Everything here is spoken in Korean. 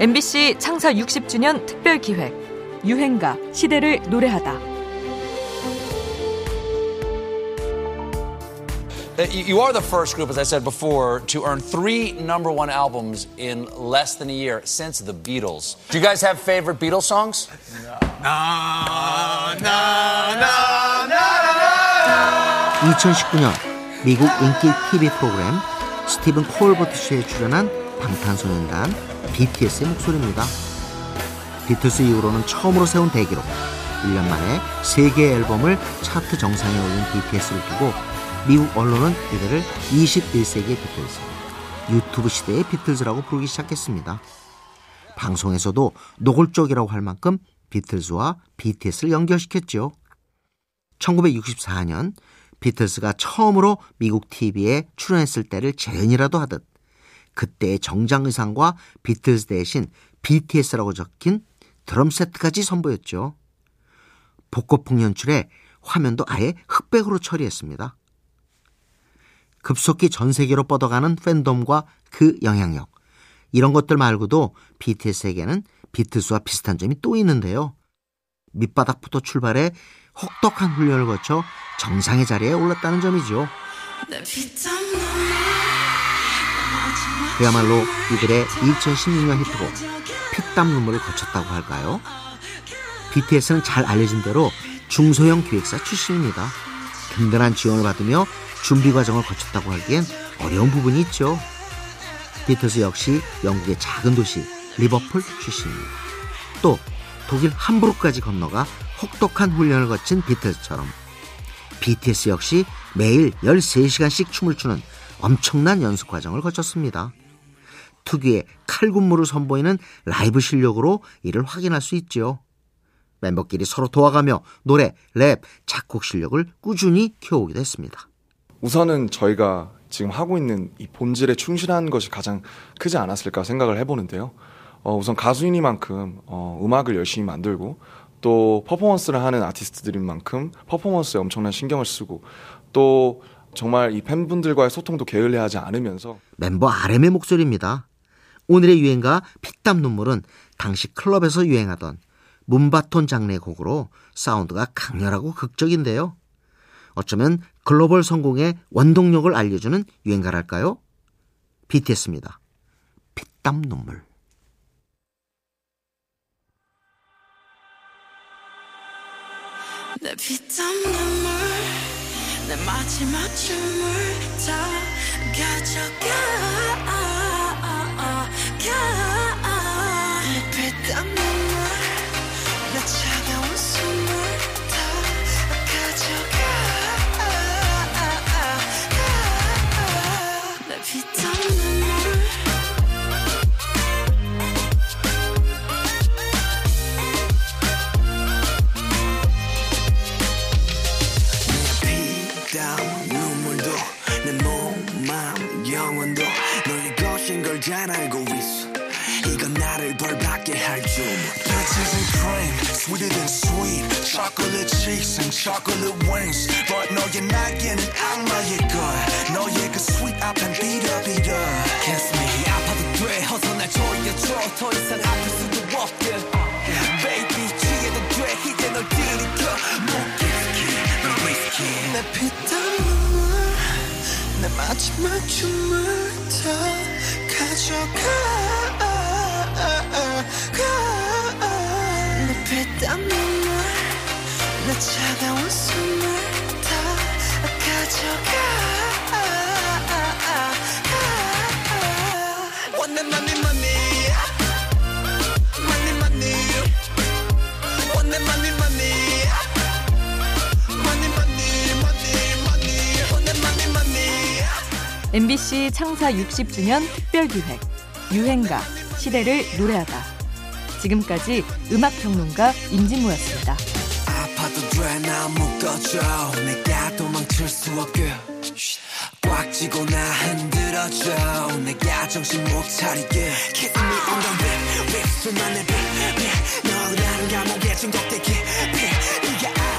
MBC 창사 60주년 특별 기획 유행가 시대를 노래하다. You are the first group, as I said before, to earn three number one albums in less than a year since the Beatles. Do you guys have favorite Beatles songs? 나, 나, 나, 나, 2019년 미국 인기 TV 프로그램 스티븐 콜버트 쇼에 출연한 방탄소년단 BTS의 목소리입니다. 비틀스 이후로는 처음으로 세운 대기록 1년 만에 3개의 앨범을 차트 정상에 올린 BTS를 두고 미국 언론은 이들을 21세기의 비틀즈, 유튜브 시대의 비틀즈라고 부르기 시작했습니다. 방송에서도 노골적이라고 할 만큼 비틀즈와 BTS를 연결시켰죠. 1964년 비틀스가 처음으로 미국 TV에 출연했을 때를 재현이라도 하듯 그때의 정장 의상과 비틀스 대신 BTS라고 적힌 드럼 세트까지 선보였죠. 복고풍 연출에 화면도 아예 흑백으로 처리했습니다. 급속히 전 세계로 뻗어가는 팬덤과 그 영향력. 이런 것들 말고도 BTS에게는 비틀스와 비슷한 점이 또 있는데요. 밑바닥부터 출발해 혹독한 훈련을 거쳐 정상의 자리에 올랐다는 점이죠. 그야말로 이들의 2016년 히트곡 피땀 눈물을 거쳤다고 할까요? BTS는 잘 알려진 대로 중소형 기획사 출신입니다. 든든한 지원을 받으며 준비 과정을 거쳤다고 하기엔 어려운 부분이 있죠. 비틀스 역시 영국의 작은 도시 리버풀 출신입니다. 또 독일 함부르크까지 건너가 혹독한 훈련을 거친 비틀스처럼 BTS 역시 매일 13시간씩 춤을 추는 엄청난 연습 과정을 거쳤습니다. 특유의 칼군무를 선보이는 라이브 실력으로 이를 확인할 수 있죠. 멤버끼리 서로 도와가며 노래, 랩, 작곡 실력을 꾸준히 키워오기도 했습니다. 우선은 저희가 지금 하고 있는 이 본질에 충실한 것이 가장 크지 않았을까 생각을 해보는데요. 어, 우선 가수이니만큼 어, 음악을 열심히 만들고 또 퍼포먼스를 하는 아티스트들인 만큼 퍼포먼스에 엄청난 신경을 쓰고 또 정말 이 팬분들과의 소통도 게을리하지 않으면서 멤버 RM의 목소리입니다. 오늘의 유행가 피땀 눈물은 당시 클럽에서 유행하던 문바톤 장르의 곡으로 사운드가 강렬하고 극적인데요. 어쩌면 글로벌 성공의 원동력을 알려주는 유행가랄까요? BTS입니다. 피땀 눈물. 내 피땀 눈물 내 마지막 춤을 다 가져가 잘 알고 있어 이건 나를 벌받게 할 줄. Peaches and cream, sweeter than sweet. Chocolate cheeks and chocolate wings. But 너의 날개는 악마의 걸. 너의 그 sweet 앞엔 비려 비려. Kiss me. 아파도 돼. 어서 날 조여줘. 더 이상 아플 수도 없게. Baby 취해도 돼. 이제 널 들이켜. 목기스키, 너 위스키. 내 피땀 눈물. 내 마지막 춤을 다 가져가 내피 땀 눈물 내 차가운 숨을 다 가져가 원내 맘이 맘이 MBC 창사 60주년 특별기획 유행가 시대를 노래하다. 지금까지 음악평론가 임진모였습니다. 아파도 돼나 묶어줘. 내가 도망칠 수 없게. 꽉 쥐고 나 흔들어줘. 내가 정신 못 차리게. Kiss me on the lip, lip 수만의 빛, 빛 너라는 감옥에 중독되게 빛